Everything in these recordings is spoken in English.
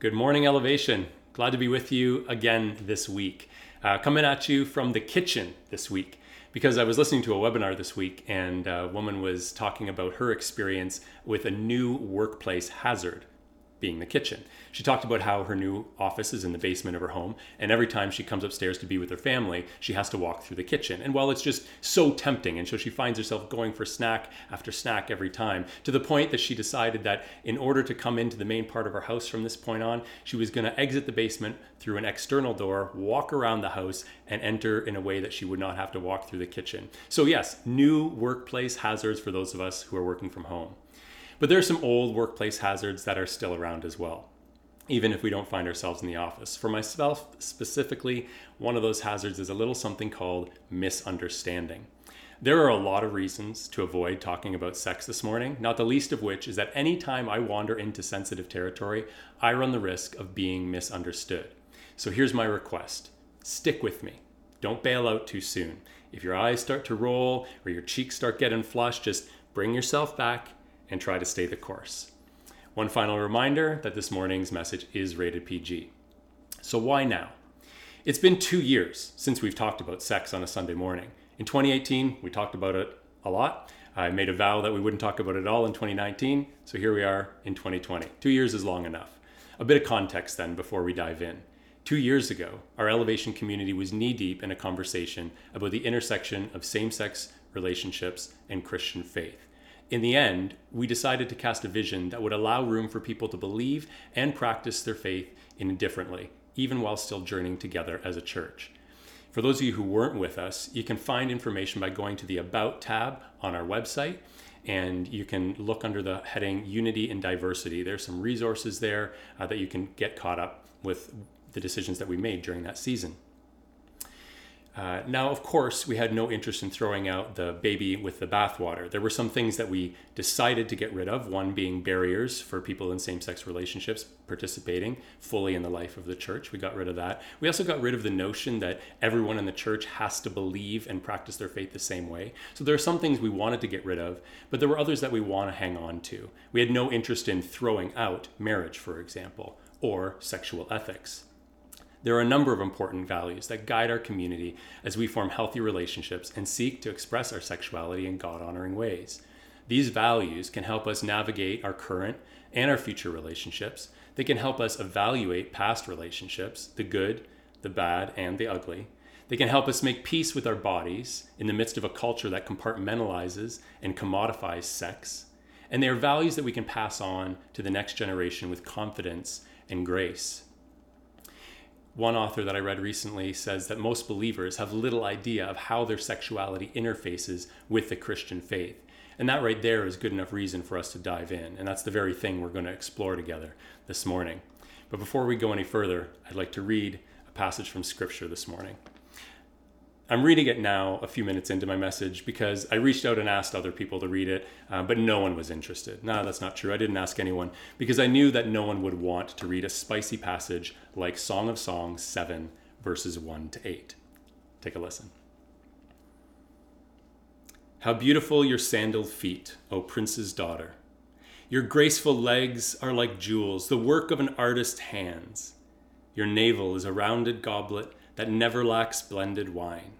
Good morning, Elevation. Glad to be with you again this week. Uh, coming at you from the kitchen this week because I was listening to a webinar this week and a woman was talking about her experience with a new workplace hazard being the kitchen. She talked about how her new office is in the basement of her home, and every time she comes upstairs to be with her family, she has to walk through the kitchen. And while it's just so tempting, and so she finds herself going for snack after snack every time, to the point that she decided that in order to come into the main part of her house from this point on, she was going to exit the basement through an external door, walk around the house, and enter in a way that she would not have to walk through the kitchen. So, yes, new workplace hazards for those of us who are working from home. But there are some old workplace hazards that are still around as well, even if we don't find ourselves in the office. For myself specifically, one of those hazards is a little something called misunderstanding. There are a lot of reasons to avoid talking about sex this morning, not the least of which is that anytime I wander into sensitive territory, I run the risk of being misunderstood. So here's my request stick with me. Don't bail out too soon. If your eyes start to roll or your cheeks start getting flushed, just bring yourself back and try to stay the course. One final reminder that this morning's message is rated PG. So, why now? It's been two years since we've talked about sex on a Sunday morning. In 2018, we talked about it a lot. I made a vow that we wouldn't talk about it at all in 2019, so here we are in 2020. Two years is long enough. A bit of context then before we dive in. Two years ago, our elevation community was knee deep in a conversation about the intersection of same sex relationships and Christian faith in the end, we decided to cast a vision that would allow room for people to believe and practice their faith indifferently, even while still journeying together as a church. For those of you who weren't with us, you can find information by going to the About tab on our website, and you can look under the heading Unity and Diversity. There's some resources there uh, that you can get caught up with the decisions that we made during that season. Uh, now, of course, we had no interest in throwing out the baby with the bathwater. There were some things that we decided to get rid of, one being barriers for people in same sex relationships participating fully in the life of the church. We got rid of that. We also got rid of the notion that everyone in the church has to believe and practice their faith the same way. So there are some things we wanted to get rid of, but there were others that we want to hang on to. We had no interest in throwing out marriage, for example, or sexual ethics. There are a number of important values that guide our community as we form healthy relationships and seek to express our sexuality in God honoring ways. These values can help us navigate our current and our future relationships. They can help us evaluate past relationships, the good, the bad, and the ugly. They can help us make peace with our bodies in the midst of a culture that compartmentalizes and commodifies sex. And they are values that we can pass on to the next generation with confidence and grace. One author that I read recently says that most believers have little idea of how their sexuality interfaces with the Christian faith. And that right there is good enough reason for us to dive in. And that's the very thing we're going to explore together this morning. But before we go any further, I'd like to read a passage from Scripture this morning. I'm reading it now, a few minutes into my message, because I reached out and asked other people to read it, uh, but no one was interested. No, that's not true. I didn't ask anyone because I knew that no one would want to read a spicy passage like Song of Songs 7, verses 1 to 8. Take a listen. How beautiful your sandaled feet, O prince's daughter! Your graceful legs are like jewels, the work of an artist's hands. Your navel is a rounded goblet that never lacks blended wine.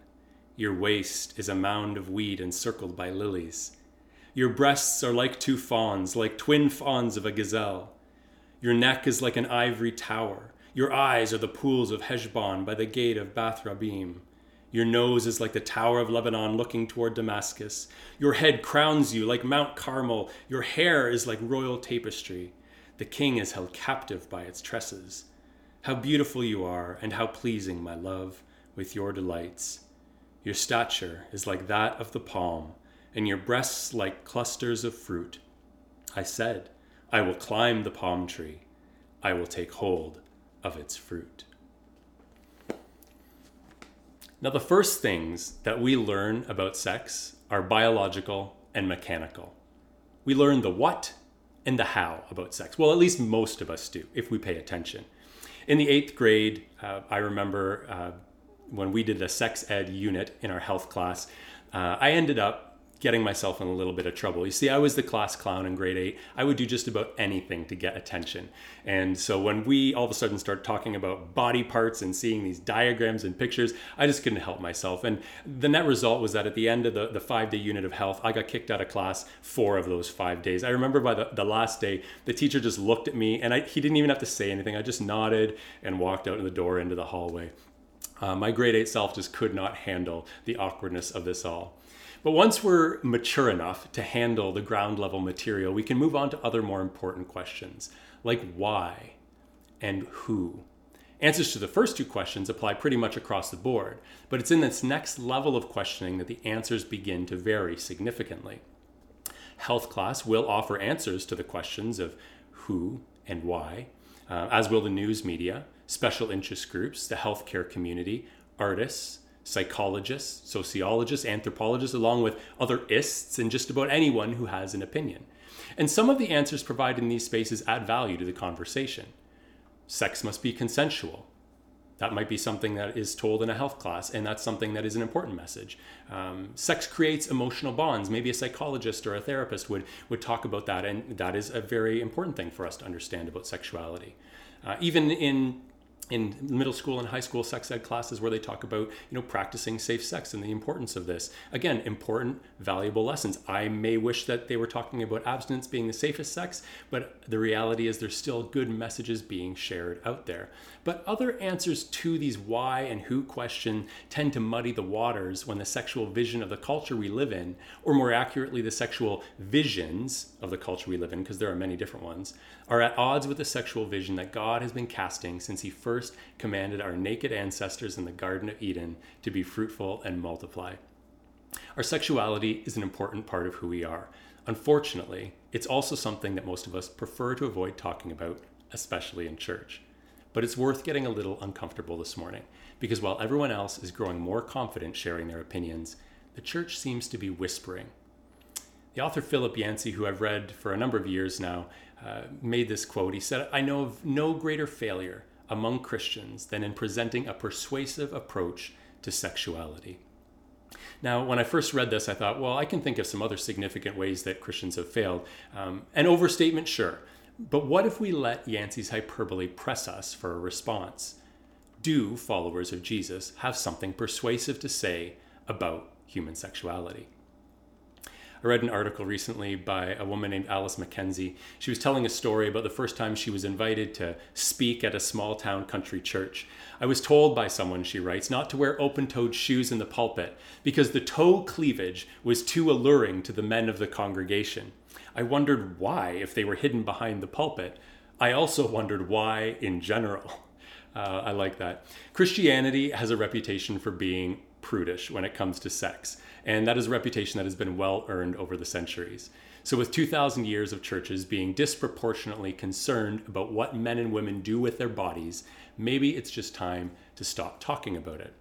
Your waist is a mound of weed encircled by lilies. Your breasts are like two fawns, like twin fawns of a gazelle. Your neck is like an ivory tower. Your eyes are the pools of Heshbon by the gate of Bath-rabbim. Your nose is like the Tower of Lebanon looking toward Damascus. Your head crowns you like Mount Carmel. Your hair is like royal tapestry. The king is held captive by its tresses. How beautiful you are, and how pleasing, my love, with your delights. Your stature is like that of the palm, and your breasts like clusters of fruit. I said, I will climb the palm tree, I will take hold of its fruit. Now, the first things that we learn about sex are biological and mechanical. We learn the what and the how about sex. Well, at least most of us do, if we pay attention. In the eighth grade, uh, I remember uh, when we did a sex ed unit in our health class, uh, I ended up getting myself in a little bit of trouble. You see, I was the class clown in grade eight. I would do just about anything to get attention. And so when we all of a sudden start talking about body parts and seeing these diagrams and pictures, I just couldn't help myself. And the net result was that at the end of the, the five day unit of health, I got kicked out of class four of those five days. I remember by the, the last day, the teacher just looked at me and I, he didn't even have to say anything. I just nodded and walked out in the door into the hallway. Uh, my grade eight self just could not handle the awkwardness of this all. But once we're mature enough to handle the ground level material, we can move on to other more important questions, like why and who. Answers to the first two questions apply pretty much across the board, but it's in this next level of questioning that the answers begin to vary significantly. Health class will offer answers to the questions of who and why, uh, as will the news media, special interest groups, the healthcare community, artists, psychologists, sociologists, anthropologists, along with other ists, and just about anyone who has an opinion. And some of the answers provided in these spaces add value to the conversation. Sex must be consensual. That might be something that is told in a health class, and that's something that is an important message. Um, sex creates emotional bonds. Maybe a psychologist or a therapist would, would talk about that, and that is a very important thing for us to understand about sexuality. Uh, even in in middle school and high school sex ed classes where they talk about you know practicing safe sex and the importance of this. Again important valuable lessons. I may wish that they were talking about abstinence being the safest sex but the reality is there's still good messages being shared out there. But other answers to these why and who question tend to muddy the waters when the sexual vision of the culture we live in or more accurately the sexual visions of the culture we live in because there are many different ones are at odds with the sexual vision that god has been casting since he first first commanded our naked ancestors in the Garden of Eden to be fruitful and multiply. Our sexuality is an important part of who we are. Unfortunately, it's also something that most of us prefer to avoid talking about, especially in church. But it's worth getting a little uncomfortable this morning, because while everyone else is growing more confident sharing their opinions, the church seems to be whispering. The author Philip Yancey, who I've read for a number of years now, uh, made this quote. He said, I know of no greater failure among Christians than in presenting a persuasive approach to sexuality. Now, when I first read this, I thought, well, I can think of some other significant ways that Christians have failed. Um, an overstatement, sure. But what if we let Yancey's hyperbole press us for a response? Do followers of Jesus have something persuasive to say about human sexuality? I read an article recently by a woman named Alice McKenzie. She was telling a story about the first time she was invited to speak at a small town country church. I was told by someone, she writes, not to wear open toed shoes in the pulpit because the toe cleavage was too alluring to the men of the congregation. I wondered why, if they were hidden behind the pulpit. I also wondered why in general. Uh, I like that. Christianity has a reputation for being prudish when it comes to sex. And that is a reputation that has been well earned over the centuries. So, with 2,000 years of churches being disproportionately concerned about what men and women do with their bodies, maybe it's just time to stop talking about it.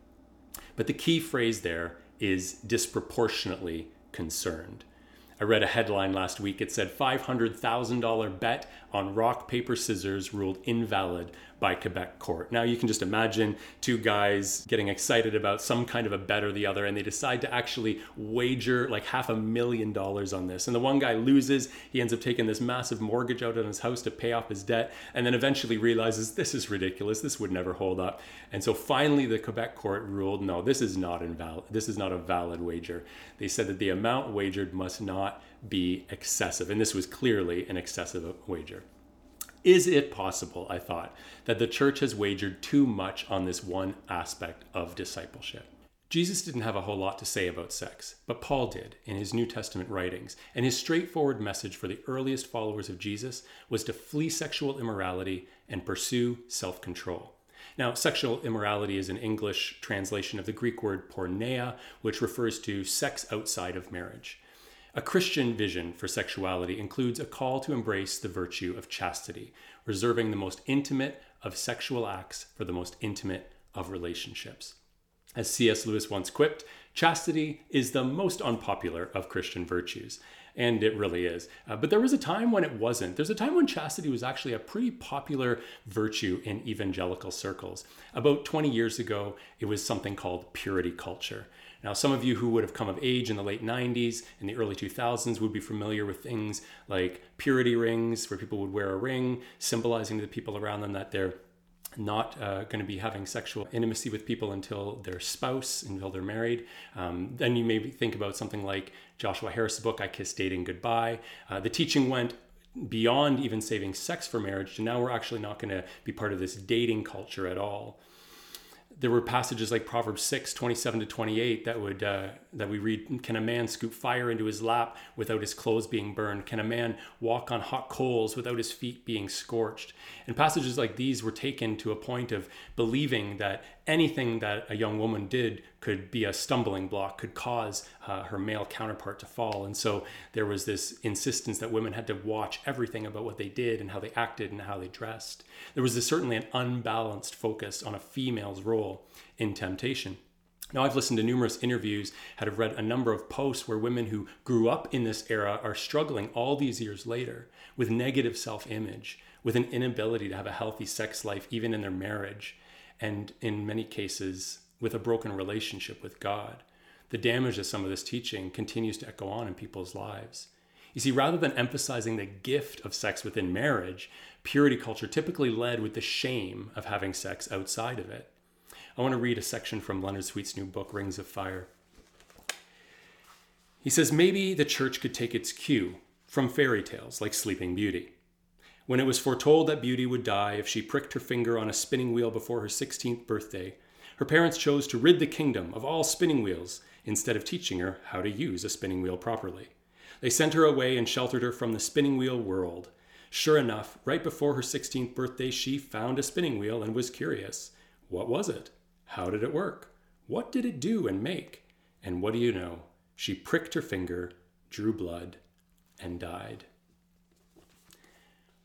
But the key phrase there is disproportionately concerned. I read a headline last week. It said $500,000 bet on rock, paper, scissors ruled invalid by Quebec court. Now you can just imagine two guys getting excited about some kind of a bet or the other, and they decide to actually wager like half a million dollars on this. And the one guy loses. He ends up taking this massive mortgage out on his house to pay off his debt, and then eventually realizes this is ridiculous. This would never hold up. And so finally, the Quebec court ruled, no, this is not invalid. This is not a valid wager. They said that the amount wagered must not be excessive, and this was clearly an excessive wager. Is it possible, I thought, that the church has wagered too much on this one aspect of discipleship? Jesus didn't have a whole lot to say about sex, but Paul did in his New Testament writings, and his straightforward message for the earliest followers of Jesus was to flee sexual immorality and pursue self control. Now, sexual immorality is an English translation of the Greek word porneia, which refers to sex outside of marriage. A Christian vision for sexuality includes a call to embrace the virtue of chastity, reserving the most intimate of sexual acts for the most intimate of relationships. As C.S. Lewis once quipped, chastity is the most unpopular of Christian virtues. And it really is. Uh, but there was a time when it wasn't. There's a time when chastity was actually a pretty popular virtue in evangelical circles. About 20 years ago, it was something called purity culture. Now, some of you who would have come of age in the late 90s and the early 2000s would be familiar with things like purity rings, where people would wear a ring symbolizing to the people around them that they're not uh, going to be having sexual intimacy with people until their spouse, until they're married. Um, then you maybe think about something like Joshua Harris' book, I Kiss Dating Goodbye. Uh, the teaching went beyond even saving sex for marriage to now we're actually not going to be part of this dating culture at all there were passages like Proverbs 6, 27 to 28 that would uh, that we read, Can a man scoop fire into his lap without his clothes being burned? Can a man walk on hot coals without his feet being scorched? And passages like these were taken to a point of believing that anything that a young woman did could be a stumbling block, could cause uh, her male counterpart to fall. And so there was this insistence that women had to watch everything about what they did and how they acted and how they dressed. There was certainly an unbalanced focus on a female's role in temptation. Now, I've listened to numerous interviews, had read a number of posts where women who grew up in this era are struggling all these years later with negative self image, with an inability to have a healthy sex life, even in their marriage, and in many cases with a broken relationship with God. The damage of some of this teaching continues to echo on in people's lives. You see, rather than emphasizing the gift of sex within marriage, purity culture typically led with the shame of having sex outside of it. I want to read a section from Leonard Sweet's new book, Rings of Fire. He says, Maybe the church could take its cue from fairy tales like Sleeping Beauty. When it was foretold that Beauty would die if she pricked her finger on a spinning wheel before her 16th birthday, her parents chose to rid the kingdom of all spinning wheels instead of teaching her how to use a spinning wheel properly. They sent her away and sheltered her from the spinning wheel world. Sure enough, right before her 16th birthday, she found a spinning wheel and was curious. What was it? How did it work? What did it do and make? And what do you know? She pricked her finger, drew blood, and died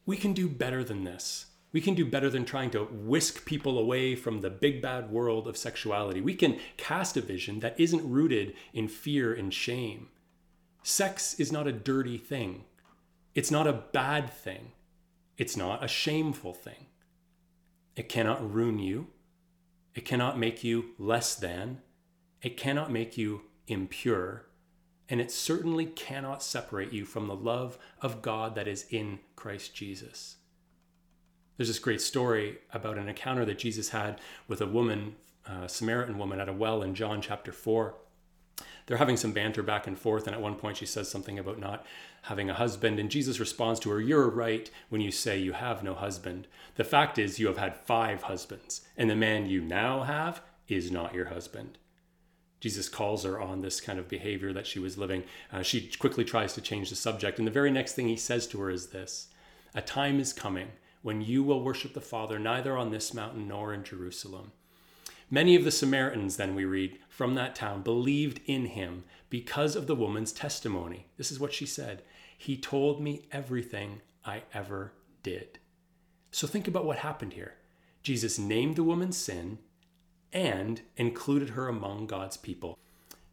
we can do better than this. We can do better than trying to whisk people away from the big bad world of sexuality. We can cast a vision that isn't rooted in fear and shame. Sex is not a dirty thing. It's not a bad thing. It's not a shameful thing. It cannot ruin you. It cannot make you less than. It cannot make you impure and it certainly cannot separate you from the love of God that is in Christ Jesus. There's this great story about an encounter that Jesus had with a woman, a Samaritan woman, at a well in John chapter 4. They're having some banter back and forth, and at one point she says something about not having a husband, and Jesus responds to her, You're right when you say you have no husband. The fact is, you have had five husbands, and the man you now have is not your husband. Jesus calls her on this kind of behavior that she was living. Uh, she quickly tries to change the subject. And the very next thing he says to her is this A time is coming when you will worship the Father neither on this mountain nor in Jerusalem. Many of the Samaritans, then we read, from that town believed in him because of the woman's testimony. This is what she said He told me everything I ever did. So think about what happened here. Jesus named the woman's sin, and included her among God's people.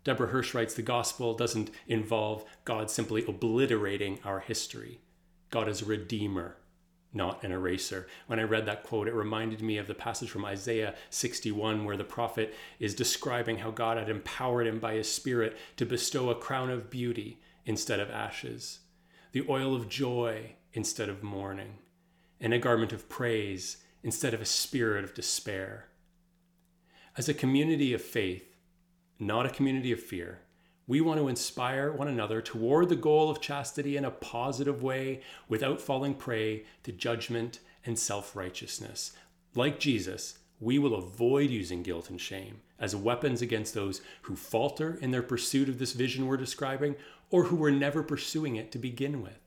Deborah Hirsch writes the gospel doesn't involve God simply obliterating our history. God is a redeemer, not an eraser. When I read that quote, it reminded me of the passage from Isaiah 61, where the prophet is describing how God had empowered him by his Spirit to bestow a crown of beauty instead of ashes, the oil of joy instead of mourning, and a garment of praise instead of a spirit of despair. As a community of faith, not a community of fear, we want to inspire one another toward the goal of chastity in a positive way without falling prey to judgment and self righteousness. Like Jesus, we will avoid using guilt and shame as weapons against those who falter in their pursuit of this vision we're describing or who were never pursuing it to begin with.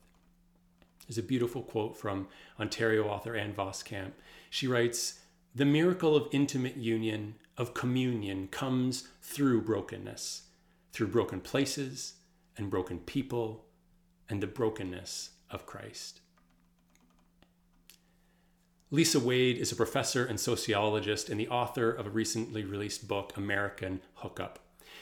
There's a beautiful quote from Ontario author Ann Voskamp. She writes The miracle of intimate union of communion comes through brokenness, through broken places and broken people and the brokenness of Christ. Lisa Wade is a professor and sociologist and the author of a recently released book, American Hookup.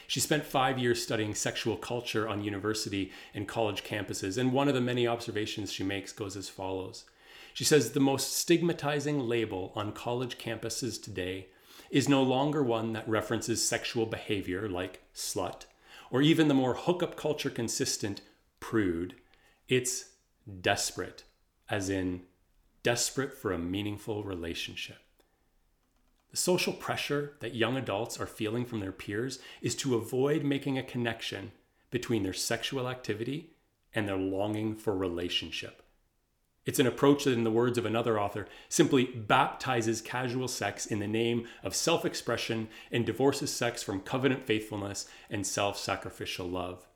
She spent five years studying sexual culture on university and college campuses, and one of the many observations she makes goes as follows. She says the most stigmatizing label on college campuses today is no longer one that references sexual behavior like slut, or even the more hookup culture consistent prude. It's desperate, as in desperate for a meaningful relationship. The social pressure that young adults are feeling from their peers is to avoid making a connection between their sexual activity and their longing for relationship. It's an approach that, in the words of another author, simply baptizes casual sex in the name of self expression and divorces sex from covenant faithfulness and self sacrificial love.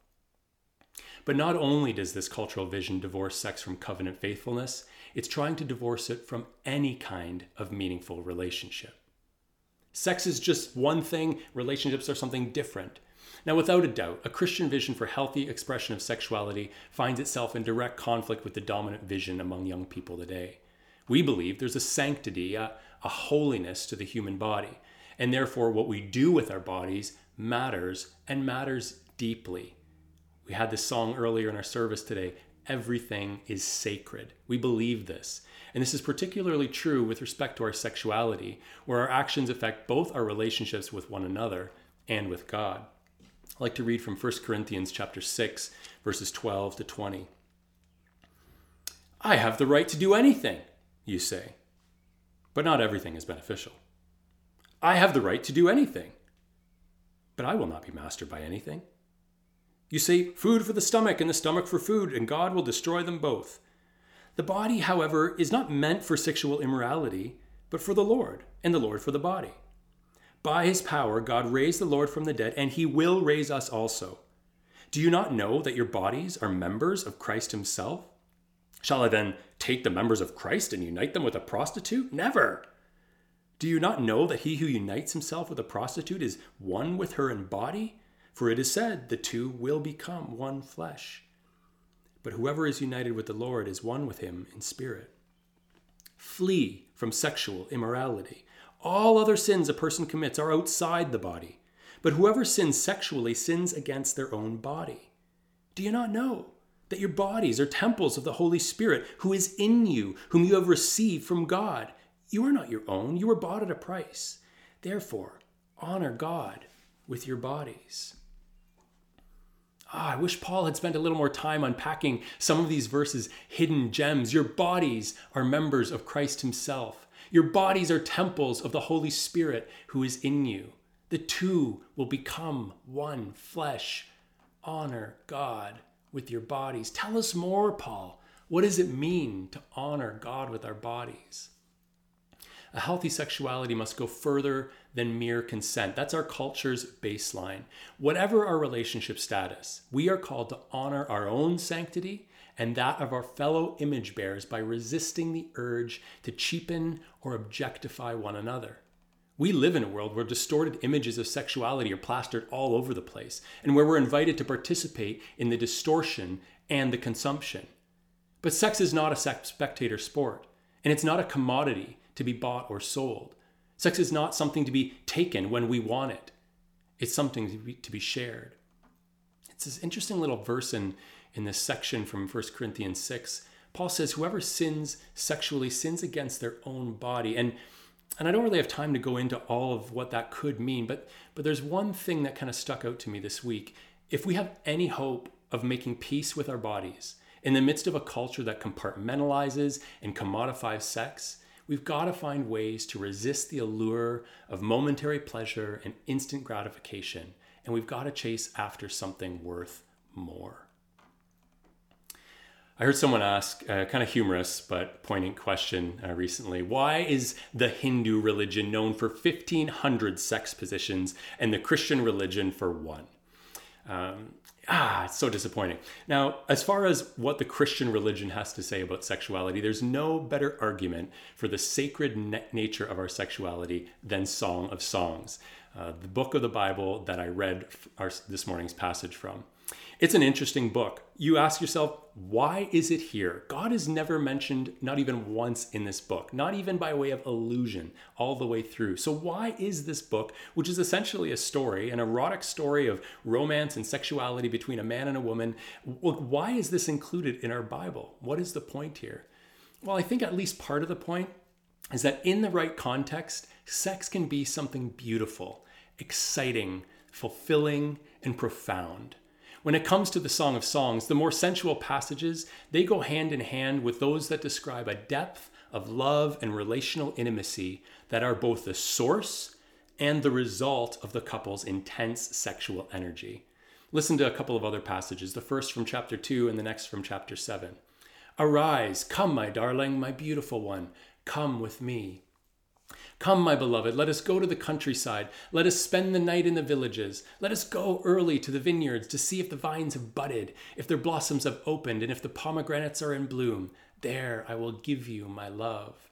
But not only does this cultural vision divorce sex from covenant faithfulness, it's trying to divorce it from any kind of meaningful relationship. Sex is just one thing, relationships are something different. Now, without a doubt, a Christian vision for healthy expression of sexuality finds itself in direct conflict with the dominant vision among young people today. We believe there's a sanctity, a, a holiness to the human body, and therefore what we do with our bodies matters and matters deeply. We had this song earlier in our service today everything is sacred. We believe this. And this is particularly true with respect to our sexuality, where our actions affect both our relationships with one another and with God. I'd like to read from 1 Corinthians chapter 6, verses 12 to 20. I have the right to do anything, you say, but not everything is beneficial. I have the right to do anything, but I will not be mastered by anything. You say, food for the stomach and the stomach for food, and God will destroy them both. The body, however, is not meant for sexual immorality, but for the Lord, and the Lord for the body. By his power, God raised the Lord from the dead, and he will raise us also. Do you not know that your bodies are members of Christ himself? Shall I then take the members of Christ and unite them with a prostitute? Never. Do you not know that he who unites himself with a prostitute is one with her in body? For it is said, the two will become one flesh. But whoever is united with the Lord is one with him in spirit. Flee from sexual immorality. All other sins a person commits are outside the body, but whoever sins sexually sins against their own body. Do you not know that your bodies are temples of the Holy Spirit who is in you, whom you have received from God? You are not your own, you were bought at a price. Therefore, honor God with your bodies. Ah, I wish Paul had spent a little more time unpacking some of these verses, hidden gems. Your bodies are members of Christ Himself. Your bodies are temples of the Holy Spirit who is in you. The two will become one flesh. Honor God with your bodies. Tell us more, Paul. What does it mean to honor God with our bodies? A healthy sexuality must go further than mere consent. That's our culture's baseline. Whatever our relationship status, we are called to honor our own sanctity and that of our fellow image bearers by resisting the urge to cheapen or objectify one another. We live in a world where distorted images of sexuality are plastered all over the place and where we're invited to participate in the distortion and the consumption. But sex is not a spectator sport, and it's not a commodity to be bought or sold. Sex is not something to be taken when we want it, it's something to be, to be shared. It's this interesting little verse in, in this section from 1 Corinthians 6. Paul says, Whoever sins sexually sins against their own body. And and I don't really have time to go into all of what that could mean, but but there's one thing that kind of stuck out to me this week. If we have any hope of making peace with our bodies in the midst of a culture that compartmentalizes and commodifies sex, we've got to find ways to resist the allure of momentary pleasure and instant gratification, and we've got to chase after something worth more. I heard someone ask a kind of humorous but poignant question uh, recently. Why is the Hindu religion known for 1,500 sex positions and the Christian religion for one? Um, ah, it's so disappointing. Now, as far as what the Christian religion has to say about sexuality, there's no better argument for the sacred nature of our sexuality than Song of Songs, uh, the book of the Bible that I read our, this morning's passage from. It's an interesting book. You ask yourself, why is it here? God is never mentioned, not even once in this book, not even by way of allusion, all the way through. So, why is this book, which is essentially a story, an erotic story of romance and sexuality between a man and a woman, why is this included in our Bible? What is the point here? Well, I think at least part of the point is that in the right context, sex can be something beautiful, exciting, fulfilling, and profound. When it comes to the Song of Songs, the more sensual passages, they go hand in hand with those that describe a depth of love and relational intimacy that are both the source and the result of the couple's intense sexual energy. Listen to a couple of other passages, the first from chapter 2 and the next from chapter 7. Arise, come, my darling, my beautiful one, come with me. Come, my beloved, let us go to the countryside. Let us spend the night in the villages. Let us go early to the vineyards to see if the vines have budded, if their blossoms have opened, and if the pomegranates are in bloom. There I will give you my love.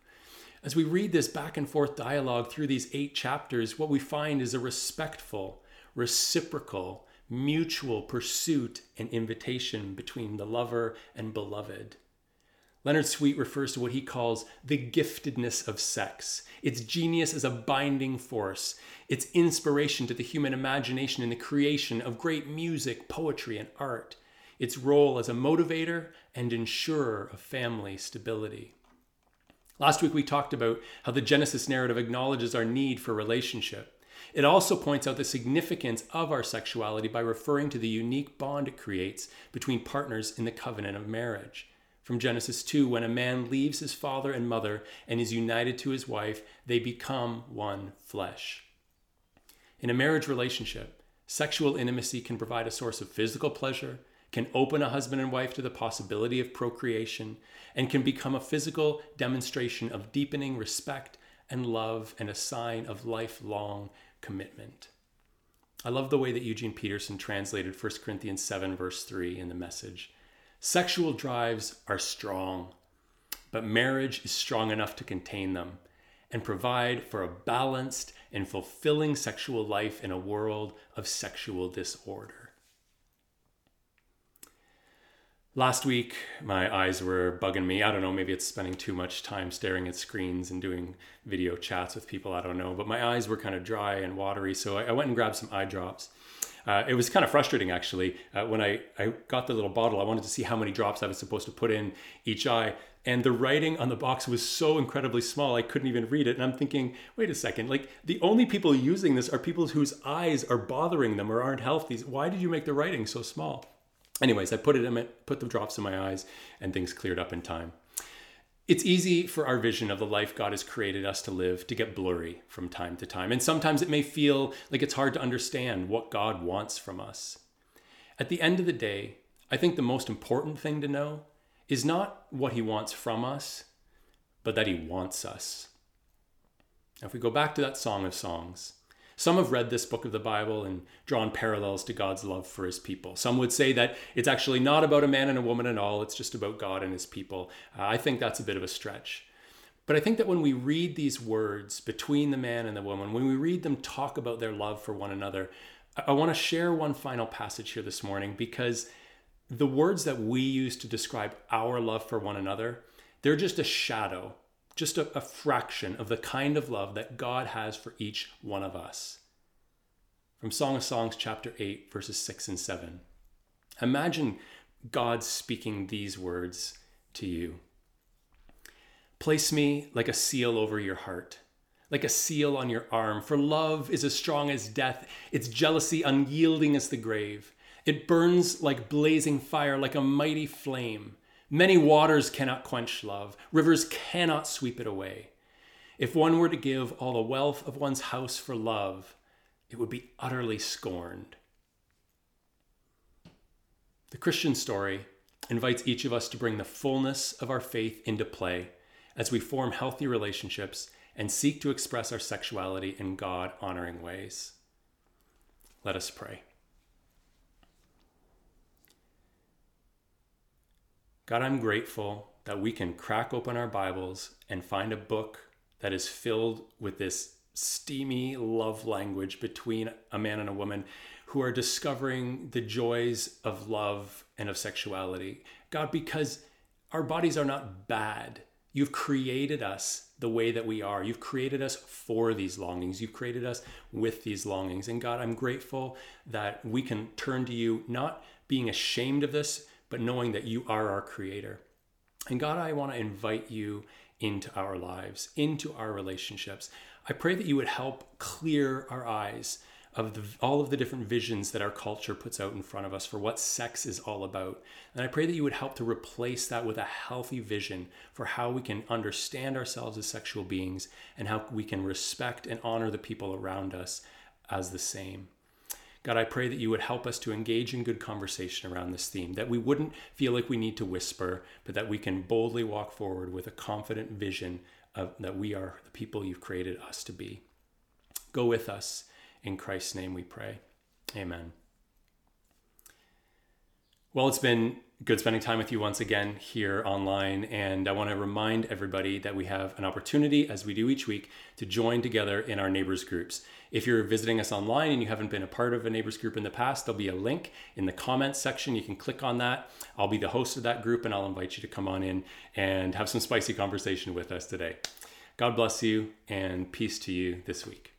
As we read this back and forth dialogue through these eight chapters, what we find is a respectful, reciprocal, mutual pursuit and invitation between the lover and beloved. Leonard Sweet refers to what he calls the giftedness of sex, its genius as a binding force, its inspiration to the human imagination in the creation of great music, poetry, and art, its role as a motivator and insurer of family stability. Last week we talked about how the Genesis narrative acknowledges our need for relationship. It also points out the significance of our sexuality by referring to the unique bond it creates between partners in the covenant of marriage. From Genesis 2, when a man leaves his father and mother and is united to his wife, they become one flesh. In a marriage relationship, sexual intimacy can provide a source of physical pleasure, can open a husband and wife to the possibility of procreation, and can become a physical demonstration of deepening respect and love and a sign of lifelong commitment. I love the way that Eugene Peterson translated 1 Corinthians 7, verse 3 in the message. Sexual drives are strong, but marriage is strong enough to contain them and provide for a balanced and fulfilling sexual life in a world of sexual disorder. Last week, my eyes were bugging me. I don't know, maybe it's spending too much time staring at screens and doing video chats with people. I don't know. But my eyes were kind of dry and watery, so I went and grabbed some eye drops. Uh, it was kind of frustrating actually. Uh, when I, I got the little bottle, I wanted to see how many drops I was supposed to put in each eye. And the writing on the box was so incredibly small, I couldn't even read it. And I'm thinking, wait a second, like the only people using this are people whose eyes are bothering them or aren't healthy. Why did you make the writing so small? Anyways, I put it in, put the drops in my eyes, and things cleared up in time. It's easy for our vision of the life God has created us to live to get blurry from time to time. And sometimes it may feel like it's hard to understand what God wants from us. At the end of the day, I think the most important thing to know is not what He wants from us, but that He wants us. Now, if we go back to that Song of Songs, some have read this book of the Bible and drawn parallels to God's love for his people. Some would say that it's actually not about a man and a woman at all, it's just about God and his people. Uh, I think that's a bit of a stretch. But I think that when we read these words between the man and the woman, when we read them talk about their love for one another, I want to share one final passage here this morning because the words that we use to describe our love for one another, they're just a shadow just a, a fraction of the kind of love that God has for each one of us. From Song of Songs, chapter 8, verses 6 and 7. Imagine God speaking these words to you Place me like a seal over your heart, like a seal on your arm, for love is as strong as death, its jealousy unyielding as the grave. It burns like blazing fire, like a mighty flame. Many waters cannot quench love, rivers cannot sweep it away. If one were to give all the wealth of one's house for love, it would be utterly scorned. The Christian story invites each of us to bring the fullness of our faith into play as we form healthy relationships and seek to express our sexuality in God honoring ways. Let us pray. God, I'm grateful that we can crack open our Bibles and find a book that is filled with this steamy love language between a man and a woman who are discovering the joys of love and of sexuality. God, because our bodies are not bad. You've created us the way that we are. You've created us for these longings. You've created us with these longings. And God, I'm grateful that we can turn to you, not being ashamed of this, but knowing that you are our creator. And God, I want to invite you into our lives, into our relationships. I pray that you would help clear our eyes of the, all of the different visions that our culture puts out in front of us for what sex is all about. And I pray that you would help to replace that with a healthy vision for how we can understand ourselves as sexual beings and how we can respect and honor the people around us as the same. God, I pray that you would help us to engage in good conversation around this theme, that we wouldn't feel like we need to whisper, but that we can boldly walk forward with a confident vision of that we are the people you've created us to be. Go with us in Christ's name we pray. Amen. Well, it's been good spending time with you once again here online. And I want to remind everybody that we have an opportunity, as we do each week, to join together in our neighbors groups. If you're visiting us online and you haven't been a part of a neighbors group in the past, there'll be a link in the comments section. You can click on that. I'll be the host of that group and I'll invite you to come on in and have some spicy conversation with us today. God bless you and peace to you this week.